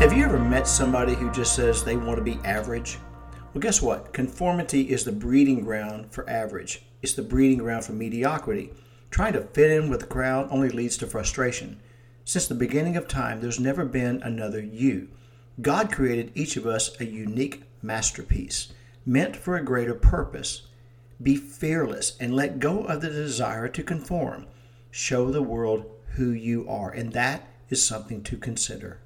Have you ever met somebody who just says they want to be average? Well, guess what? Conformity is the breeding ground for average. It's the breeding ground for mediocrity. Trying to fit in with the crowd only leads to frustration. Since the beginning of time, there's never been another you. God created each of us a unique masterpiece, meant for a greater purpose. Be fearless and let go of the desire to conform. Show the world who you are, and that is something to consider.